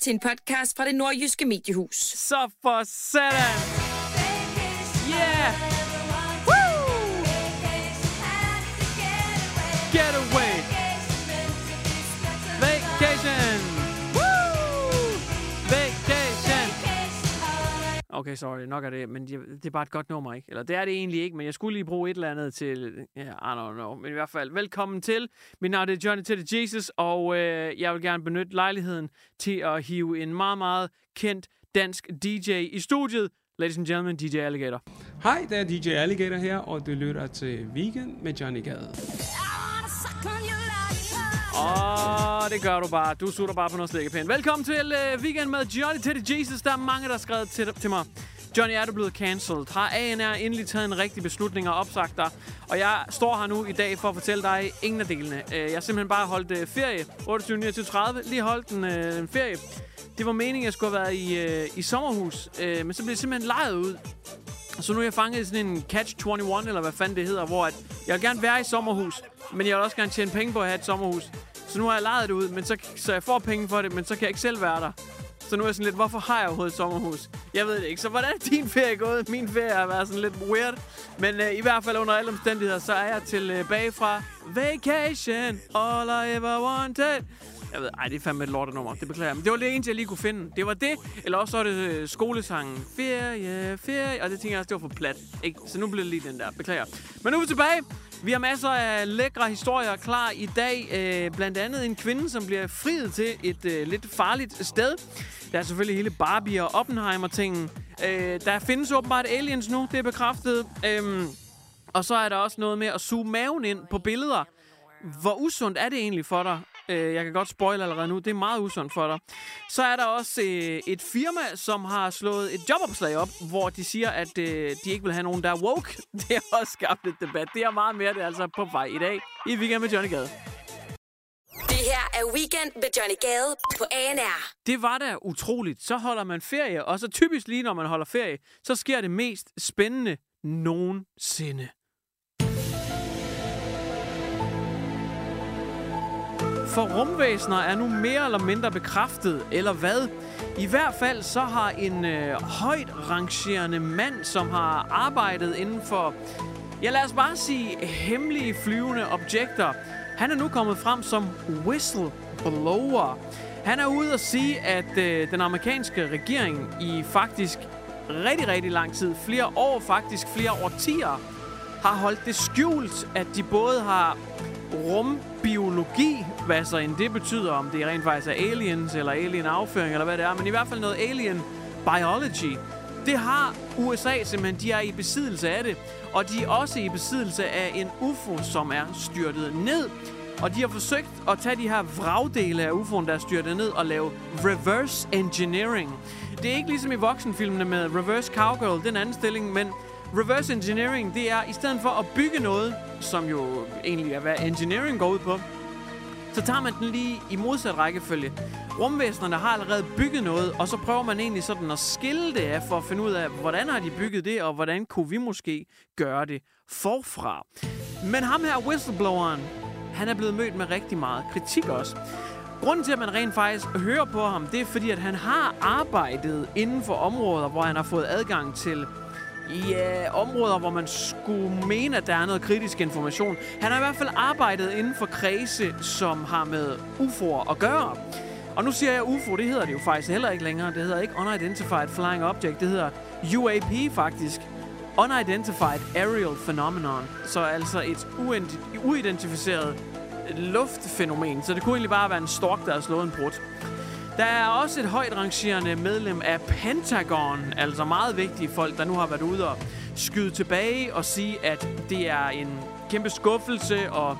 til en podcast fra det nordjyske mediehus. Så for satan! Yeah! Okay, sorry, nok er det, men det er bare et godt nummer, ikke? Eller det er det egentlig ikke, men jeg skulle lige bruge et eller andet til, ja, yeah, I don't know, men i hvert fald, velkommen til. Mit navn er Johnny Teddy Jesus, og øh, jeg vil gerne benytte lejligheden til at hive en meget, meget kendt dansk DJ i studiet. Ladies and gentlemen, DJ Alligator. Hej, det er DJ Alligator her, og du lytter til Weekend med Johnny Gade. Åh, det gør du bare. Du sutter bare på noget slikkepind. Velkommen til uh, Weekend med Johnny Teddy Jesus. Der er mange, der har skrevet til, til mig. Johnny, er du blevet cancelled? Har ANR endelig taget en rigtig beslutning og opsagt dig? Og jeg står her nu i dag for at fortælle dig ingen af delene. Uh, jeg har simpelthen bare holdt uh, ferie. 28, 29, 30. Lige holdt en, uh, en ferie. Det var meningen, at jeg skulle have været i, uh, i sommerhus. Uh, men så blev det simpelthen lejet ud. Så nu er jeg fanget i sådan en catch-21, eller hvad fanden det hedder, hvor at jeg vil gerne være i sommerhus, men jeg vil også gerne tjene penge på at have et sommerhus. Så nu har jeg lejet det ud, men så, så jeg får penge for det, men så kan jeg ikke selv være der. Så nu er jeg sådan lidt, hvorfor har jeg overhovedet et sommerhus? Jeg ved det ikke. Så hvordan er din ferie gået? Min ferie har været sådan lidt weird. Men uh, i hvert fald under alle omstændigheder, så er jeg tilbage øh, fra vacation. All I ever wanted. Jeg ved, ej, det er fandme et lortenummer. Det beklager jeg. Men det var det eneste, jeg lige kunne finde. Det var det. Eller også så var det øh, skolesangen. Ferie, ferie. Og det tænker jeg også, det var for plat. Ikke? Så nu bliver det lige den der. Beklager. Men nu er vi tilbage. Vi har masser af lækre historier klar i dag. Øh, blandt andet en kvinde, som bliver friet til et øh, lidt farligt sted. Der er selvfølgelig hele Barbie og Oppenheimer-tingen. Øh, der findes åbenbart aliens nu. Det er bekræftet. Øh, og så er der også noget med at suge maven ind på billeder. Hvor usundt er det egentlig for dig? Øh, jeg kan godt spoil allerede nu. Det er meget usundt for dig. Så er der også øh, et firma, som har slået et jobopslag op, hvor de siger, at øh, de ikke vil have nogen, der er woke. Det har også skabt et debat. Det er meget mere, det er altså på vej i dag. I Weekend med Johnny Gade. Det her er Weekend med Johnny Gade på ANR. Det var da utroligt. Så holder man ferie, og så typisk lige når man holder ferie, så sker det mest spændende nogensinde. For rumvæsener er nu mere eller mindre bekræftet, eller hvad? I hvert fald så har en øh, højt rangerende mand, som har arbejdet inden for, ja lad os bare sige, hemmelige flyvende objekter. Han er nu kommet frem som whistleblower. Han er ude at sige, at øh, den amerikanske regering i faktisk rigtig, rigtig lang tid, flere år faktisk, flere årtier, har holdt det skjult, at de både har rumbiologi, hvad så end det betyder, om det rent faktisk er aliens, eller alien afføring, eller hvad det er, men i hvert fald noget alien biology. Det har USA simpelthen, de er i besiddelse af det, og de er også i besiddelse af en UFO, som er styrtet ned. Og de har forsøgt at tage de her vragdele af UFO'en, der er styrtet ned, og lave reverse engineering. Det er ikke ligesom i voksenfilmene med reverse cowgirl, den anden stilling, men reverse engineering, det er i stedet for at bygge noget, som jo egentlig er, hvad engineering går ud på, så tager man den lige i modsat rækkefølge. Rumvæsenerne har allerede bygget noget, og så prøver man egentlig sådan at skille det af, for at finde ud af, hvordan har de bygget det, og hvordan kunne vi måske gøre det forfra. Men ham her, whistlebloweren, han er blevet mødt med rigtig meget kritik også. Grunden til, at man rent faktisk hører på ham, det er fordi, at han har arbejdet inden for områder, hvor han har fået adgang til i øh, områder, hvor man skulle mene, at der er noget kritisk information. Han har i hvert fald arbejdet inden for kredse, som har med UFO'er at gøre. Og nu siger jeg UFO, det hedder det jo faktisk heller ikke længere. Det hedder ikke Unidentified Flying Object, det hedder UAP faktisk. Unidentified Aerial Phenomenon. Så altså et uidentificeret luftfænomen. Så det kunne egentlig bare være en stork, der har slået en brud. Der er også et højt rangerende medlem af Pentagon, altså meget vigtige folk, der nu har været ude og skyde tilbage og sige, at det er en kæmpe skuffelse, og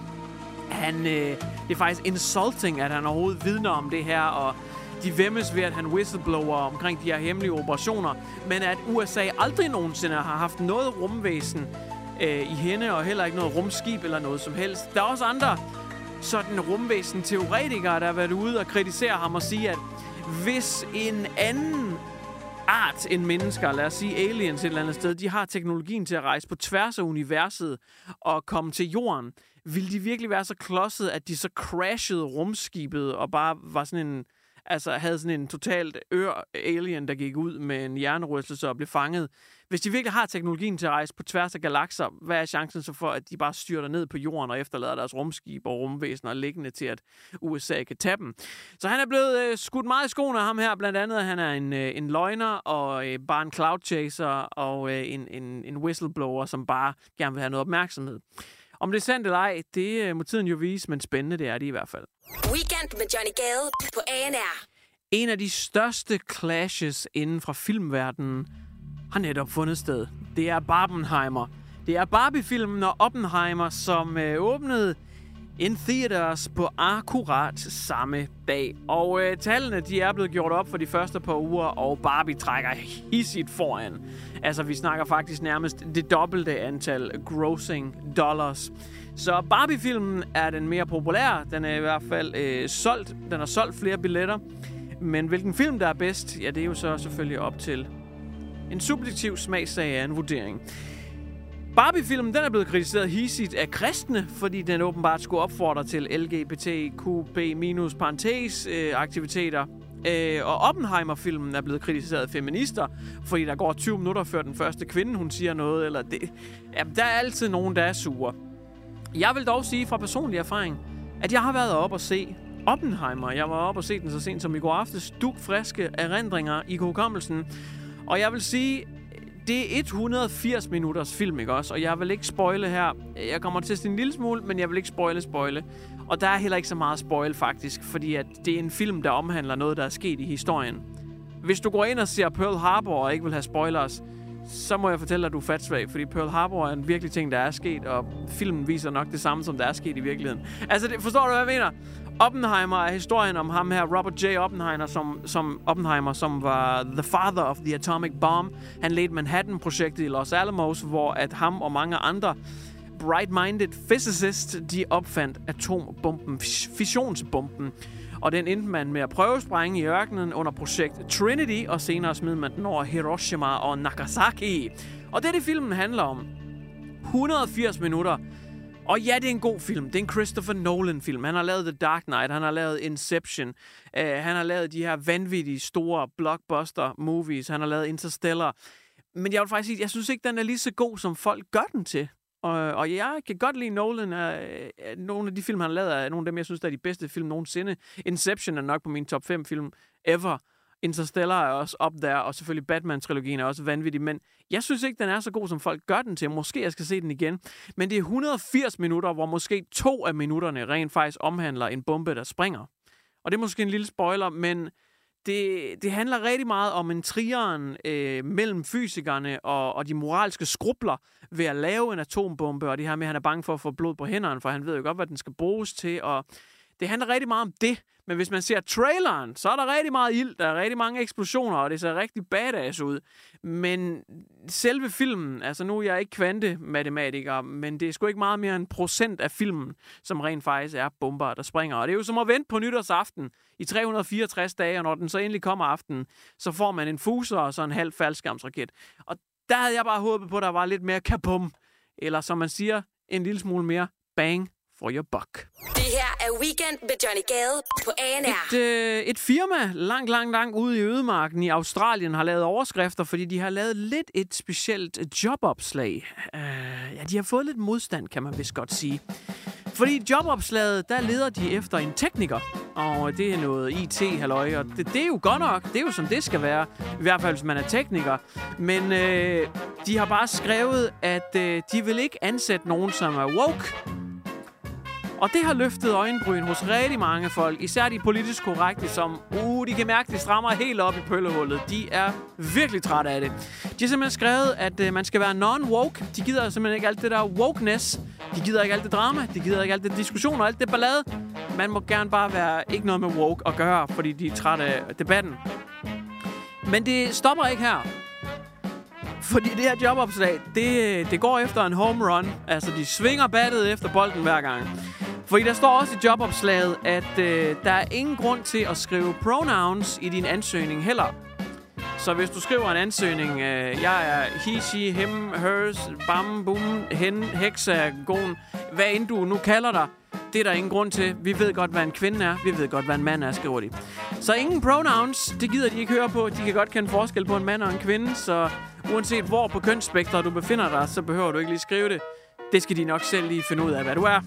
han, øh, det er faktisk insulting, at han overhovedet vidner om det her, og de vemmes ved, at han whistleblower omkring de her hemmelige operationer, men at USA aldrig nogensinde har haft noget rumvæsen øh, i hende, og heller ikke noget rumskib eller noget som helst. Der er også andre sådan rumvæsen-teoretikere, der har været ude og kritisere ham og sige, at hvis en anden art end mennesker, lad os sige aliens et eller andet sted, de har teknologien til at rejse på tværs af universet og komme til jorden, ville de virkelig være så klodset, at de så crashede rumskibet og bare var sådan en altså havde sådan en totalt ør alien, der gik ud med en hjernerystelse og blev fanget. Hvis de virkelig har teknologien til at rejse på tværs af galakser, hvad er chancen så for, at de bare styrter ned på jorden og efterlader deres rumskib og rumvæsener liggende til, at USA kan tage dem? Så han er blevet øh, skudt meget i skoene af ham her, blandt andet, at han er en, øh, en løgner og øh, bare en cloud chaser og øh, en, en, en whistleblower, som bare gerne vil have noget opmærksomhed. Om det er sandt eller ej, det øh, må tiden jo vise, men spændende det er det i hvert fald. Weekend med Johnny Gade på ANR. En af de største clashes inden fra filmverdenen har netop fundet sted. Det er Barbenheimer. Det er Barbie-filmen og Oppenheimer, som øh, åbnede in theaters på akkurat samme dag. Og øh, tallene de er blevet gjort op for de første par uger, og Barbie trækker hissigt foran. Altså, vi snakker faktisk nærmest det dobbelte antal grossing dollars. Så Barbie-filmen er den mere populære. Den er i hvert fald øh, solgt. Den har solgt flere billetter. Men hvilken film, der er bedst, ja, det er jo så selvfølgelig op til en subjektiv smagsag af en vurdering. Barbie-filmen den er blevet kritiseret hisigt af kristne, fordi den åbenbart skulle opfordre til LGBTQB-aktiviteter. Øh, øh, og Oppenheimer-filmen er blevet kritiseret af feminister, fordi der går 20 minutter før den første kvinde, hun siger noget, eller det. Jamen, der er altid nogen, der er sure. Jeg vil dog sige fra personlig erfaring, at jeg har været op og se Oppenheimer. Jeg var op og se den så sent som i går aftes. Duk friske erindringer i hukommelsen. Og jeg vil sige, det er 180 minutters film, ikke også? Og jeg vil ikke spoile her. Jeg kommer til at en lille smule, men jeg vil ikke spoile spoile. Og der er heller ikke så meget spoil faktisk, fordi at det er en film, der omhandler noget, der er sket i historien. Hvis du går ind og ser Pearl Harbor og ikke vil have spoilers, så må jeg fortælle dig, at du er fatsvag, fordi Pearl Harbor er en virkelig ting, der er sket, og filmen viser nok det samme, som der er sket i virkeligheden. Altså, det, forstår du, hvad jeg mener? Oppenheimer er historien om ham her, Robert J. Oppenheimer, som, som Oppenheimer, som var the father of the atomic bomb. Han ledte Manhattan-projektet i Los Alamos, hvor at ham og mange andre bright-minded physicists, de opfandt atombomben, fissionsbomben. Og den endte man med at prøve sprænge i ørkenen under projekt Trinity, og senere smed man den over Hiroshima og Nagasaki. Og det er det, filmen handler om. 180 minutter og ja, det er en god film. Det er en Christopher Nolan-film. Han har lavet The Dark Knight, han har lavet Inception, uh, han har lavet de her vanvittige store blockbuster-movies, han har lavet Interstellar. Men jeg vil faktisk sige, jeg synes ikke, den er lige så god, som folk gør den til. Og, og jeg kan godt lide Nolan. Uh, nogle af de film, han har lavet, er nogle af dem, jeg synes, der er de bedste film nogensinde. Inception er nok på min top 5 film ever. Interstellar er også op der, og selvfølgelig Batman-trilogien er også vanvittig, men jeg synes ikke, den er så god, som folk gør den til. Måske jeg skal se den igen. Men det er 180 minutter, hvor måske to af minutterne rent faktisk omhandler en bombe, der springer. Og det er måske en lille spoiler, men det, det handler rigtig meget om en trieren øh, mellem fysikerne og, og de moralske skrubler ved at lave en atombombe, og det her med, at han er bange for at få blod på hænderne, for han ved jo godt, hvad den skal bruges til, og det handler rigtig meget om det. Men hvis man ser traileren, så er der rigtig meget ild, der er rigtig mange eksplosioner, og det ser rigtig badass ud. Men selve filmen, altså nu er jeg ikke kvantematematiker, men det er sgu ikke meget mere end procent af filmen, som rent faktisk er bomber, der springer. Og det er jo som at vente på nytårsaften i 364 dage, og når den så endelig kommer aften, så får man en fuser og så en halv faldskærmsraket. Og der havde jeg bare håbet på, at der var lidt mere kabum, eller som man siger, en lille smule mere bang for your buck. Det her er Weekend med Johnny Gade på ANR. Et, øh, et firma langt, langt, langt ude i ødemarken i Australien har lavet overskrifter, fordi de har lavet lidt et specielt jobopslag. Uh, ja, de har fået lidt modstand, kan man vist godt sige. Fordi jobopslaget, der leder de efter en tekniker. Og det er noget IT-halløj, og det, det er jo godt nok. Det er jo som det skal være. I hvert fald, hvis man er tekniker. Men øh, de har bare skrevet, at øh, de vil ikke ansætte nogen, som er woke. Og det har løftet øjenbryn hos rigtig mange folk, især de politisk korrekte, som, uh, de kan mærke, de strammer helt op i pøllehullet. De er virkelig trætte af det. De har simpelthen skrevet, at uh, man skal være non-woke. De gider simpelthen ikke alt det der wokeness. De gider ikke alt det drama. De gider ikke alt det diskussion og alt det ballade. Man må gerne bare være ikke noget med woke at gøre, fordi de er trætte af debatten. Men det stopper ikke her. Fordi det her jobopslag, det, øh, det går efter en home run. Altså, de svinger battet efter bolden hver gang. Fordi der står også i jobopslaget, at øh, der er ingen grund til at skrive pronouns i din ansøgning heller. Så hvis du skriver en ansøgning, øh, jeg er he, she, him, hers, bam, bum, hen, hexagon, hvad end du nu kalder dig, det er der ingen grund til. Vi ved godt, hvad en kvinde er. Vi ved godt, hvad en mand er, skriver de. Så ingen pronouns, det gider de ikke høre på. De kan godt kende forskel på en mand og en kvinde, så uanset hvor på kønsspektret du befinder dig, så behøver du ikke lige skrive det. Det skal de nok selv lige finde ud af, hvad du er.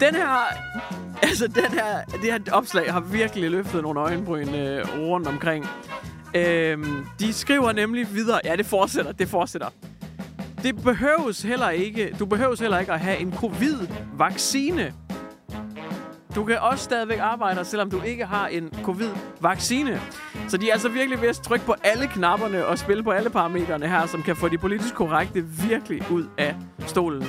Den her, altså den her, det her opslag har virkelig løftet nogle øjenbryn øh, rundt omkring. Øhm, de skriver nemlig videre, ja det fortsætter, det fortsætter. Det behøves heller ikke, du behøves heller ikke at have en covid-vaccine. Du kan også stadigvæk arbejde, selvom du ikke har en covid-vaccine. Så de er altså virkelig ved at trykke på alle knapperne og spille på alle parametrene her, som kan få de politisk korrekte virkelig ud af stolen.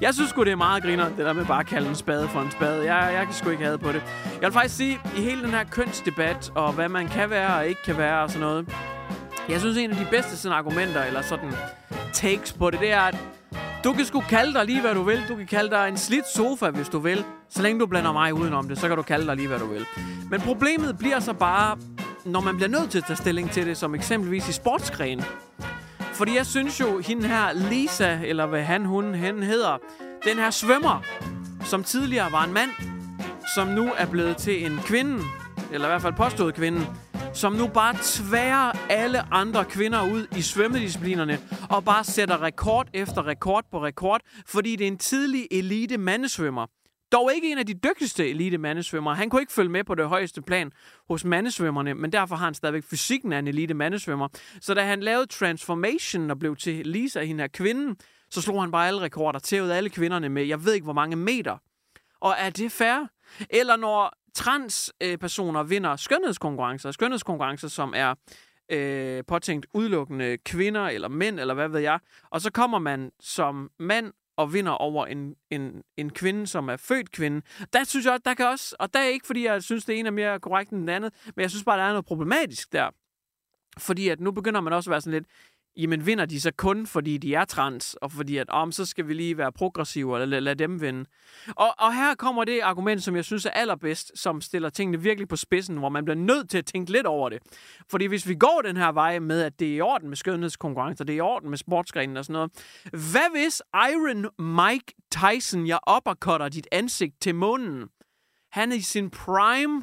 Jeg synes sgu, det er meget griner, det der med bare at kalde en spade for en spade. Jeg, jeg kan sgu ikke have på det. Jeg vil faktisk sige, i hele den her kønsdebat, og hvad man kan være og ikke kan være og sådan noget, jeg synes, en af de bedste sådan, argumenter, eller sådan takes på det, det er, at du kan sgu kalde dig lige, hvad du vil. Du kan kalde dig en slidt sofa, hvis du vil. Så længe du blander mig udenom det, så kan du kalde dig lige, hvad du vil. Men problemet bliver så bare, når man bliver nødt til at tage stilling til det, som eksempelvis i sportsgren. Fordi jeg synes jo, hende her Lisa, eller hvad han, hun, hen hedder, den her svømmer, som tidligere var en mand, som nu er blevet til en kvinde, eller i hvert fald påstået kvinde, som nu bare tværer alle andre kvinder ud i svømmedisciplinerne og bare sætter rekord efter rekord på rekord, fordi det er en tidlig elite mandesvømmer. Dog ikke en af de dygtigste elite mandesvømmere. Han kunne ikke følge med på det højeste plan hos mandesvømmerne, men derfor har han stadigvæk fysikken af en elite mandesvømmer. Så da han lavede transformation og blev til Lisa, hende her kvinden, så slog han bare alle rekorder, tævede alle kvinderne med, jeg ved ikke hvor mange meter. Og er det fair? Eller når transpersoner vinder skønhedskonkurrencer, skønhedskonkurrencer, som er øh, påtænkt udelukkende kvinder eller mænd, eller hvad ved jeg, og så kommer man som mand og vinder over en, en, en kvinde, som er født kvinde. Der synes jeg, der kan også, og der er ikke, fordi jeg synes, det ene er mere korrekt end den andet, men jeg synes bare, der er noget problematisk der. Fordi at nu begynder man også at være sådan lidt, jamen vinder de så kun, fordi de er trans, og fordi at, om så skal vi lige være progressive, eller lade, dem vinde. Og, og her kommer det argument, som jeg synes er allerbedst, som stiller tingene virkelig på spidsen, hvor man bliver nødt til at tænke lidt over det. Fordi hvis vi går den her vej med, at det er i orden med skønhedskonkurrencer, det er i orden med sportsgrenen og sådan noget, hvad hvis Iron Mike Tyson, jeg uppercutter dit ansigt til månen? Han er i sin prime,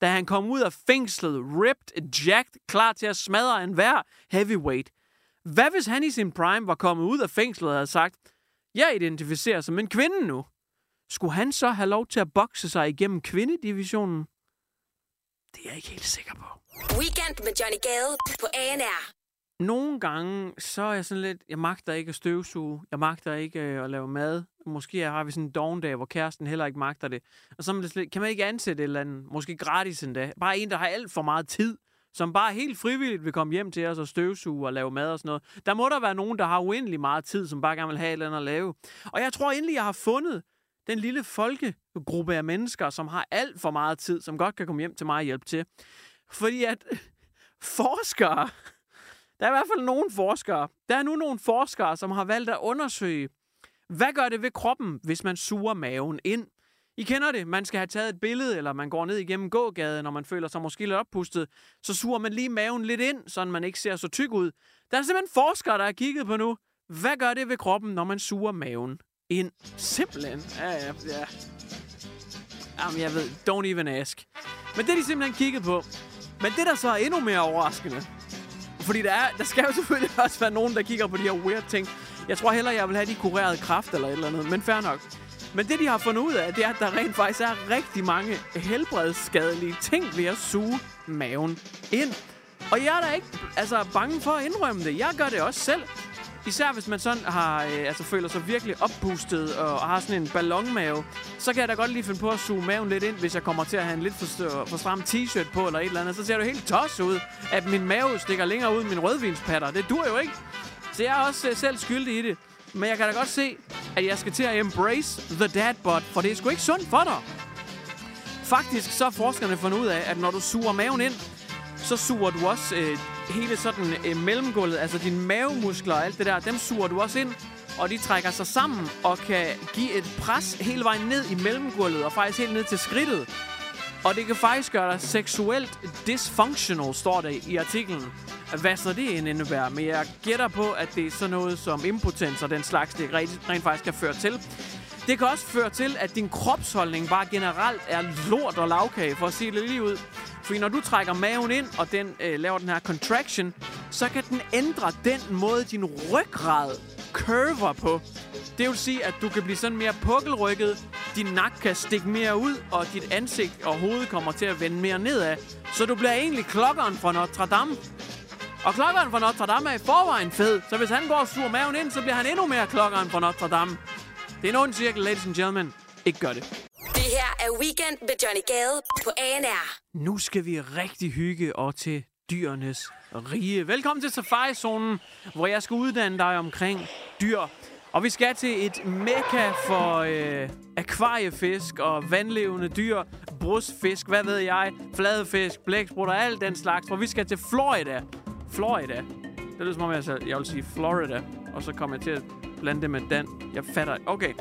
Da han kom ud af fængslet, ripped, jacked, klar til at smadre en hver heavyweight. Hvad hvis han i sin prime var kommet ud af fængslet og havde sagt, jeg identificerer som en kvinde nu? Skulle han så have lov til at bokse sig igennem kvindedivisionen? Det er jeg ikke helt sikker på. Weekend med Johnny Gade på ANR. Nogle gange, så er jeg sådan lidt, jeg magter ikke at støvsuge, jeg magter ikke øh, at lave mad. Måske har vi sådan en dogendag, hvor kæresten heller ikke magter det. Og så er man lidt, kan man ikke ansætte et eller andet, måske gratis endda. Bare en, der har alt for meget tid, som bare helt frivilligt vil komme hjem til os og støvsuge og lave mad og sådan noget. Der må der være nogen, der har uendelig meget tid, som bare gerne vil have et eller andet at lave. Og jeg tror endelig, jeg har fundet den lille folkegruppe af mennesker, som har alt for meget tid, som godt kan komme hjem til mig og hjælpe til. Fordi at forskere, der er i hvert fald nogle forskere, der er nu nogle forskere, som har valgt at undersøge, hvad gør det ved kroppen, hvis man suger maven ind? I kender det. Man skal have taget et billede, eller man går ned igennem gågaden, når man føler sig måske lidt oppustet. Så suger man lige maven lidt ind, så man ikke ser så tyk ud. Der er simpelthen forskere, der har kigget på nu. Hvad gør det ved kroppen, når man suger maven ind? Simpelthen. Ja, ja, ja. Jamen, jeg ved. Don't even ask. Men det er de simpelthen kigget på. Men det, der så er endnu mere overraskende, fordi der, er, der skal jo selvfølgelig også være nogen, der kigger på de her weird ting. Jeg tror heller, jeg vil have de kureret kraft eller et eller andet, men fair nok. Men det, de har fundet ud af, det er, at der rent faktisk er rigtig mange helbredsskadelige ting ved at suge maven ind. Og jeg er da ikke altså, bange for at indrømme det. Jeg gør det også selv. Især hvis man sådan har, øh, altså føler sig virkelig oppustet og, og har sådan en ballonmave, så kan jeg da godt lige finde på at suge maven lidt ind, hvis jeg kommer til at have en lidt for, for stram t-shirt på eller et eller andet. Så ser det helt tosset ud, at min mave stikker længere ud end min rødvinspatter. Det dur jo ikke. Så jeg er også øh, selv skyldig i det. Men jeg kan da godt se, at jeg skal til at embrace the dad bod, for det er sgu ikke sundt for dig. Faktisk så har forskerne fundet ud af, at når du suger maven ind, så suger du også øh, hele sådan øh, mellemgulvet, altså dine mavemuskler og alt det der, dem suger du også ind, og de trækker sig sammen og kan give et pres hele vejen ned i mellemgulvet og faktisk helt ned til skridtet. Og det kan faktisk gøre dig seksuelt dysfunctional, står der i artiklen. Hvad så det end indebærer, men jeg gætter på, at det er sådan noget som impotens og den slags, det rent, rent faktisk kan føre til. Det kan også føre til, at din kropsholdning bare generelt er lort og lavkage, for at sige det lige ud. Fordi når du trækker maven ind, og den øh, laver den her contraction, så kan den ændre den måde, din ryggrad curver på. Det vil sige, at du kan blive sådan mere pukkelrykket, din nakke kan stikke mere ud, og dit ansigt og hoved kommer til at vende mere nedad. Så du bliver egentlig klokkeren fra Notre Dame. Og klokkeren fra Notre Dame er i forvejen fed, så hvis han går og suger maven ind, så bliver han endnu mere klokkeren fra Notre Dame. Det er en ond cirkel, ladies and gentlemen. Ikke gør det. Det her er Weekend med Johnny Gade på ANR. Nu skal vi rigtig hygge og til dyrenes rige. Velkommen til Safari-zonen, hvor jeg skal uddanne dig omkring dyr. Og vi skal til et mekka for øh, akvariefisk og vandlevende dyr, brusfisk, hvad ved jeg, fladefisk, blæksprutter, alt den slags. For vi skal til Florida. Florida. Det lyder som om, jeg, jeg vil sige Florida, og så kommer jeg til at blande det med Dan. Jeg fatter Okay.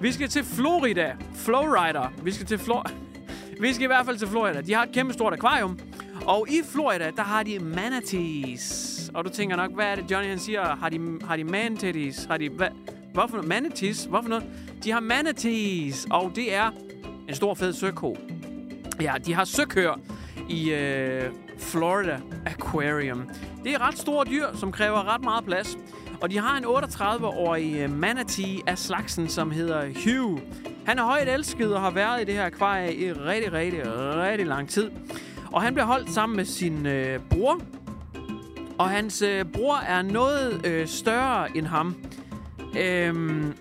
Vi skal til Florida. Flowrider. Vi skal til Flor... Vi skal i hvert fald til Florida. De har et kæmpe stort akvarium. Og i Florida, der har de manatees. Og du tænker nok, hvad er det, Johnny han siger? Har de, har de manatees? Har de... Hvad? Hvorfor noget? Manatees? Hvorfor noget? De har manatees, og det er en stor fed søko. Ja, de har søkøer i øh, Florida Aquarium. Det er ret store dyr, som kræver ret meget plads. Og de har en 38-årig øh, manatee af slagsen, som hedder Hugh. Han er højt elsket og har været i det her akvarie i rigtig, rigtig, rigtig lang tid. Og han bliver holdt sammen med sin øh, bror. Og hans øh, bror er noget øh, større end ham. Øhm,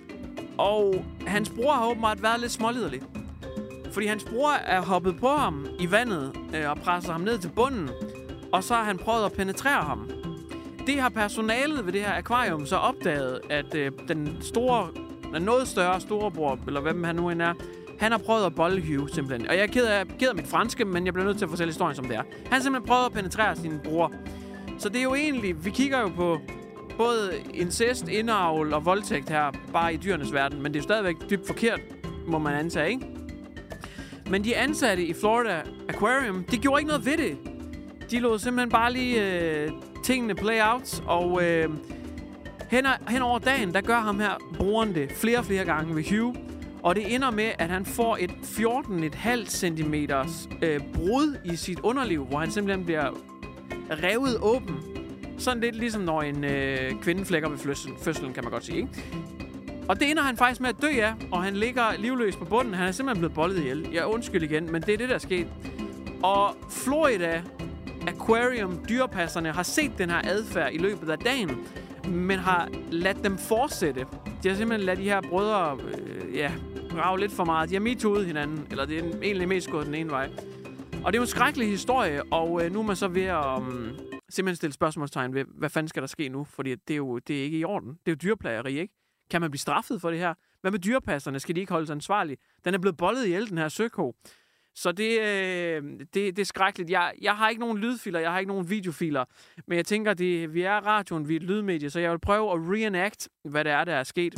og hans bror har åbenbart været lidt småliderlig. Fordi hans bror er hoppet på ham i vandet øh, og presser ham ned til bunden. Og så har han prøvet at penetrere ham. Det har personalet ved det her akvarium så opdaget, at øh, den store, den noget større storebror, eller hvem han nu end er, han har prøvet at bolle Hugh, simpelthen. Og jeg er ked af, ked af mit franske, men jeg bliver nødt til at fortælle historien, som det er. Han har simpelthen prøvet at penetrere sin bror. Så det er jo egentlig, vi kigger jo på både incest, indavl og voldtægt her, bare i dyrenes verden. Men det er jo stadigvæk dybt forkert, må man antage, ikke? Men de ansatte i Florida Aquarium, de gjorde ikke noget ved det. De lod simpelthen bare lige øh, tingene play out, og øh, hen, hen over dagen, der gør ham her brugeren det flere og flere gange ved Hugh. Og det ender med, at han får et 14,5 cm øh, brud i sit underliv, hvor han simpelthen bliver revet åben. Sådan lidt ligesom når en øh, kvinde flækker ved fødslen, fødslen, kan man godt sige. Ikke? Og det ender han faktisk med at dø af, og han ligger livløs på bunden. Han er simpelthen blevet boldet ihjel. Jeg undskyld igen, men det er det, der er sket. Og Florida Aquarium dyrepasserne har set den her adfærd i løbet af dagen, men har ladt dem fortsætte. De har simpelthen ladt de her brødre øh, ja, rave lidt for meget. De har metooet hinanden, eller det er egentlig mest gået den ene vej. Og det er jo en skrækkelig historie, og øh, nu er man så ved at um, simpelthen stille spørgsmålstegn ved, hvad fanden skal der ske nu? Fordi det er jo det er ikke i orden. Det er jo dyreplageri, ikke? Kan man blive straffet for det her? Hvad med dyrepasserne? Skal de ikke holdes ansvarlige? Den er blevet bollet ihjel, den her søko. Så det, øh, det, det er skrækkeligt. Jeg, jeg har ikke nogen lydfiler, jeg har ikke nogen videofiler, men jeg tænker, det, vi er radioen, vi er et lydmedie, så jeg vil prøve at reenact, hvad det er, der er sket.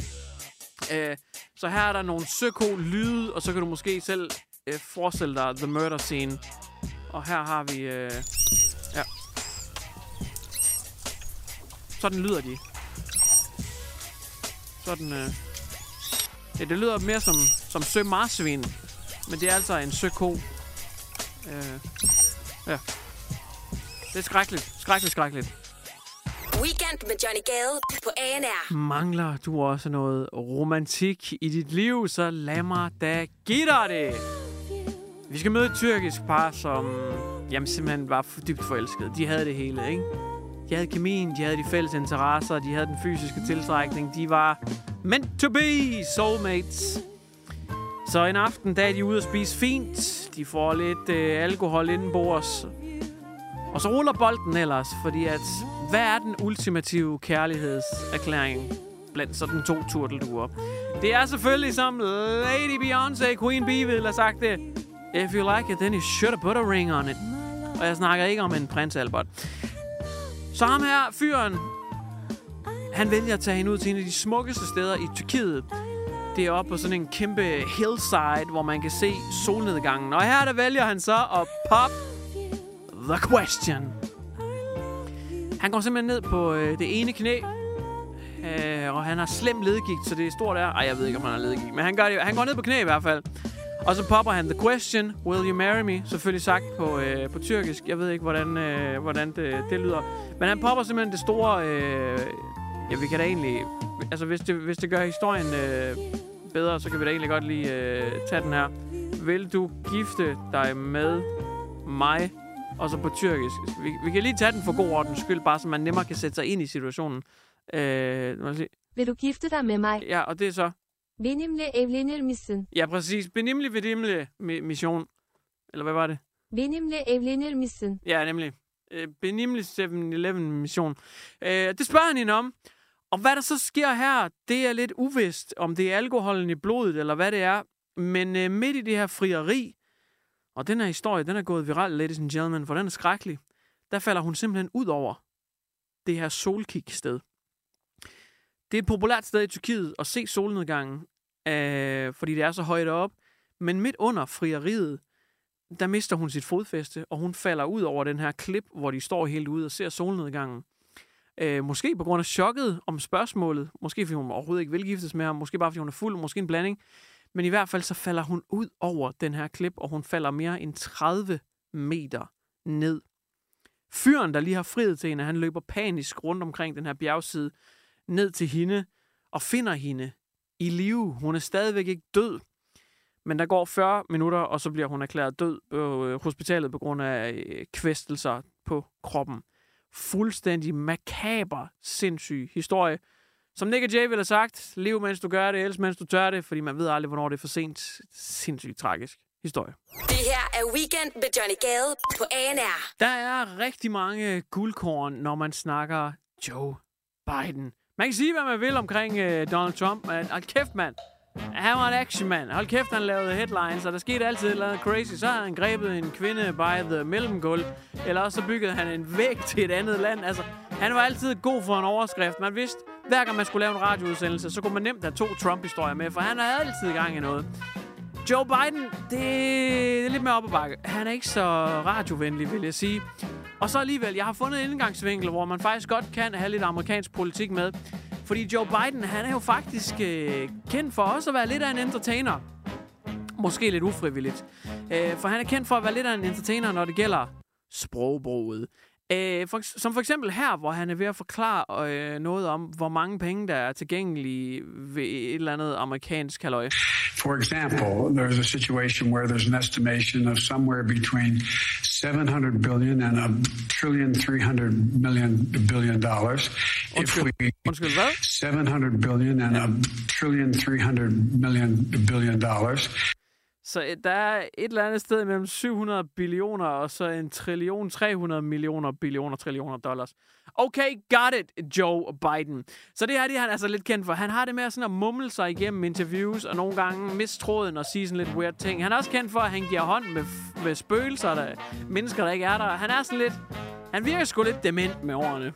Øh, så her er der nogle søko-lyde, og så kan du måske selv øh, forestille dig the murder scene. Og her har vi... Øh, ja. Sådan lyder de. Sådan... Øh, ja, det lyder mere som, som sømarsvin. Men det er altså en søko. Øh, ja. Det er skrækkeligt. Skrækkeligt, skrækkeligt. Weekend med Johnny Gade på ANR. Mangler du også noget romantik i dit liv, så lad mig da give dig det. Vi skal møde et tyrkisk par, som jamen, simpelthen var dybt forelskede. De havde det hele, ikke? De havde kemien, de havde de fælles interesser, de havde den fysiske tiltrækning. De var meant to be soulmates. Så en aften, der er de ude at spise fint. De får lidt øh, alkohol indenbords. Og så ruller bolden ellers, fordi at, hvad er den ultimative kærlighedserklæring blandt sådan to turtelduer? Det er selvfølgelig som Lady Beyoncé, Queen Bee ville have sagt det. If you like it, then you should have put a ring on it. Og jeg snakker ikke om en prins Albert. Så ham her, fyren, han vælger at tage hende ud til en af de smukkeste steder i Tyrkiet. Det er oppe på sådan en kæmpe hillside, hvor man kan se solnedgangen. Og her der vælger han så at pop the question. Han går simpelthen ned på øh, det ene knæ, øh, og han har slem ledgigt, så det er stort der. Ej, jeg ved ikke, om han har ledgigt, men han, gør det, han går ned på knæ i hvert fald. Og så popper han the question, will you marry me? Selvfølgelig sagt på, øh, på tyrkisk. Jeg ved ikke, hvordan, øh, hvordan det, det lyder. Men han popper simpelthen det store... Øh, ja, vi kan da egentlig... Altså, hvis det, hvis det gør historien øh, bedre, så kan vi da egentlig godt lige øh, tage den her. Vil du gifte dig med mig? Og så på tyrkisk. Vi, vi kan lige tage den for god ordens skyld, bare så man nemmere kan sætte sig ind i situationen. Øh, må sige. Vil du gifte dig med mig? Ja, og det er så... Benimle evlenir misin? Ja, præcis. Benimlig vedimlig mi- mission. Eller hvad var det? Benimle evlenir misin? Ja, nemlig. Øh, benimlig 7-Eleven mission. Øh, det spørger han hende om. Og hvad der så sker her, det er lidt uvist, om det er alkoholen i blodet, eller hvad det er. Men øh, midt i det her frieri, og den her historie, den er gået viral, ladies and gentlemen, for den er skrækkelig, der falder hun simpelthen ud over det her solkiksted. Det er et populært sted i Tyrkiet at se solnedgangen, øh, fordi det er så højt op. Men midt under frieriet, der mister hun sit fodfæste, og hun falder ud over den her klip, hvor de står helt ude og ser solnedgangen. Øh, måske på grund af chokket om spørgsmålet. Måske fordi hun overhovedet ikke vil giftes med ham. Måske bare fordi hun er fuld. Måske en blanding. Men i hvert fald så falder hun ud over den her klip, og hun falder mere end 30 meter ned. Fyren, der lige har friet til hende, han løber panisk rundt omkring den her bjergside, ned til hende, og finder hende i live. Hun er stadigvæk ikke død. Men der går 40 minutter, og så bliver hun erklæret død på øh, hospitalet på grund af øh, kvæstelser på kroppen. Fuldstændig makaber, sindssyg historie. Som Nick og Jay ville have sagt, lev mens du gør det, elsk mens du tør det, fordi man ved aldrig, hvornår det er for sent. Sindssygt tragisk historie. Det her er Weekend med Johnny Gade på ANR. Der er rigtig mange guldkorn, når man snakker Joe Biden. Man kan sige, hvad man vil omkring øh, Donald Trump, men hold kæft, mand. Han var en actionmand. Hold kæft, han lavede headlines, og der skete altid noget crazy. Så havde han grebet en kvinde by the mellemgulv, eller også så byggede han en væg til et andet land. Altså, han var altid god for en overskrift. Man vidste, hver gang man skulle lave en radioudsendelse, så kunne man nemt have to Trump-historier med, for han har altid gang i noget. Joe Biden, det er lidt mere op ad bakke. Han er ikke så radiovenlig, vil jeg sige. Og så alligevel, jeg har fundet en indgangsvinkel, hvor man faktisk godt kan have lidt amerikansk politik med. Fordi Joe Biden, han er jo faktisk øh, kendt for også at være lidt af en entertainer. Måske lidt ufrivilligt. Øh, for han er kendt for at være lidt af en entertainer, når det gælder sprogbruget. Øh, for, som for eksempel her, hvor han er ved at forklare øh, noget om, hvor mange penge, der er tilgængelige ved et eller andet amerikansk halløj. For example, there's a situation where there's an estimation of somewhere between 700 billion and a trillion 300 million billion dollars. If we Undskyld, hvad? 700 billion and a trillion 300 million billion dollars. Så øh, der er et eller andet sted mellem 700 billioner og så en trillion, 300 millioner billioner, trillioner dollars. Okay, got it, Joe Biden. Så det her det er han altså lidt kendt for. Han har det med sådan at mumle sig igennem interviews, og nogle gange mistråden og sige sådan lidt weird ting. Han er også kendt for, at han giver hånd med, med spøgelser, der, mennesker, der ikke er der. Han er sådan lidt... Han virker sgu lidt dement med årene.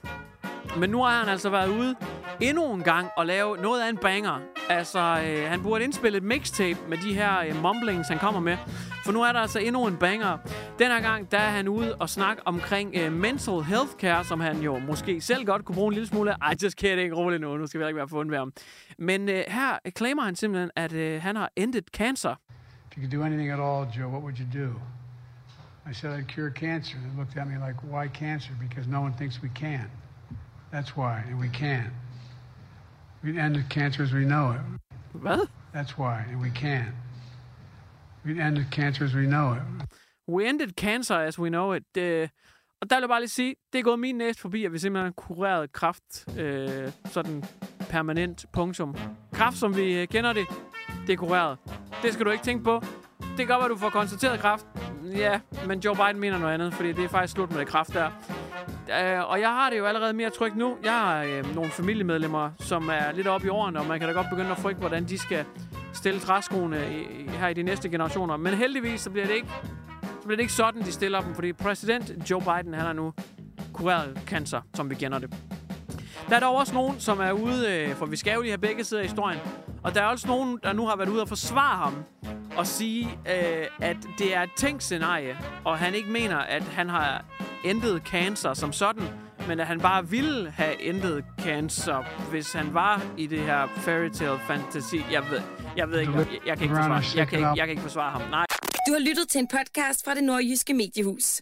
Men nu har han altså været ude endnu en gang og lave noget af en banger. Altså, øh, han burde indspille et mixtape med de her øh, mumblings, han kommer med. For nu er der altså endnu en banger. Den her gang, der er han ude og snakke omkring øh, mental health care, som han jo måske selv godt kunne bruge en lille smule af. Ej, just kidding, rolig nu. Nu skal vi ikke være fundet ved ham. Men øh, her claimer han simpelthen, at øh, han har endet cancer. If you could do anything at all, Joe, what would you do? I said I'd cure cancer. They looked at me like, why cancer? Because no one thinks we can. That's why, and we can. We'd end cancer as we know it. Hvad? That's why, and we can. We'd end cancer as we know it. We ended cancer as we know it. Det, og der vil jeg bare lige sige, det er gået min næste forbi, at vi simpelthen har kureret kraft øh, sådan permanent punktum. Kraft, som vi øh, kender det, det er kureret. Det skal du ikke tænke på. Det kan godt være, du får konstateret kraft. Ja, men Joe Biden mener noget andet, fordi det er faktisk slut med det kraft der. Øh, og jeg har det jo allerede mere trygt nu. Jeg har øh, nogle familiemedlemmer, som er lidt oppe i årene, og man kan da godt begynde at frygte, hvordan de skal stille træskoene i, i, her i de næste generationer. Men heldigvis, så bliver det ikke, så bliver det ikke sådan, de stiller dem, fordi præsident Joe Biden, han har nu kureret cancer, som vi kender det. Der er dog også nogen, som er ude, øh, for vi skal jo lige have begge sider af historien, og der er også nogen, der nu har været ude og forsvare ham og sige, øh, at det er et tænkt scenarie, og han ikke mener, at han har endet cancer som sådan, men at han bare ville have endet cancer, hvis han var i det her fairy tale fantasy. Jeg ved, jeg ved ikke, jeg, jeg, kan ikke forsvare, jeg, kan ikke, jeg kan ikke forsvare ham. Nej. Du har lyttet til en podcast fra det nordjyske mediehus.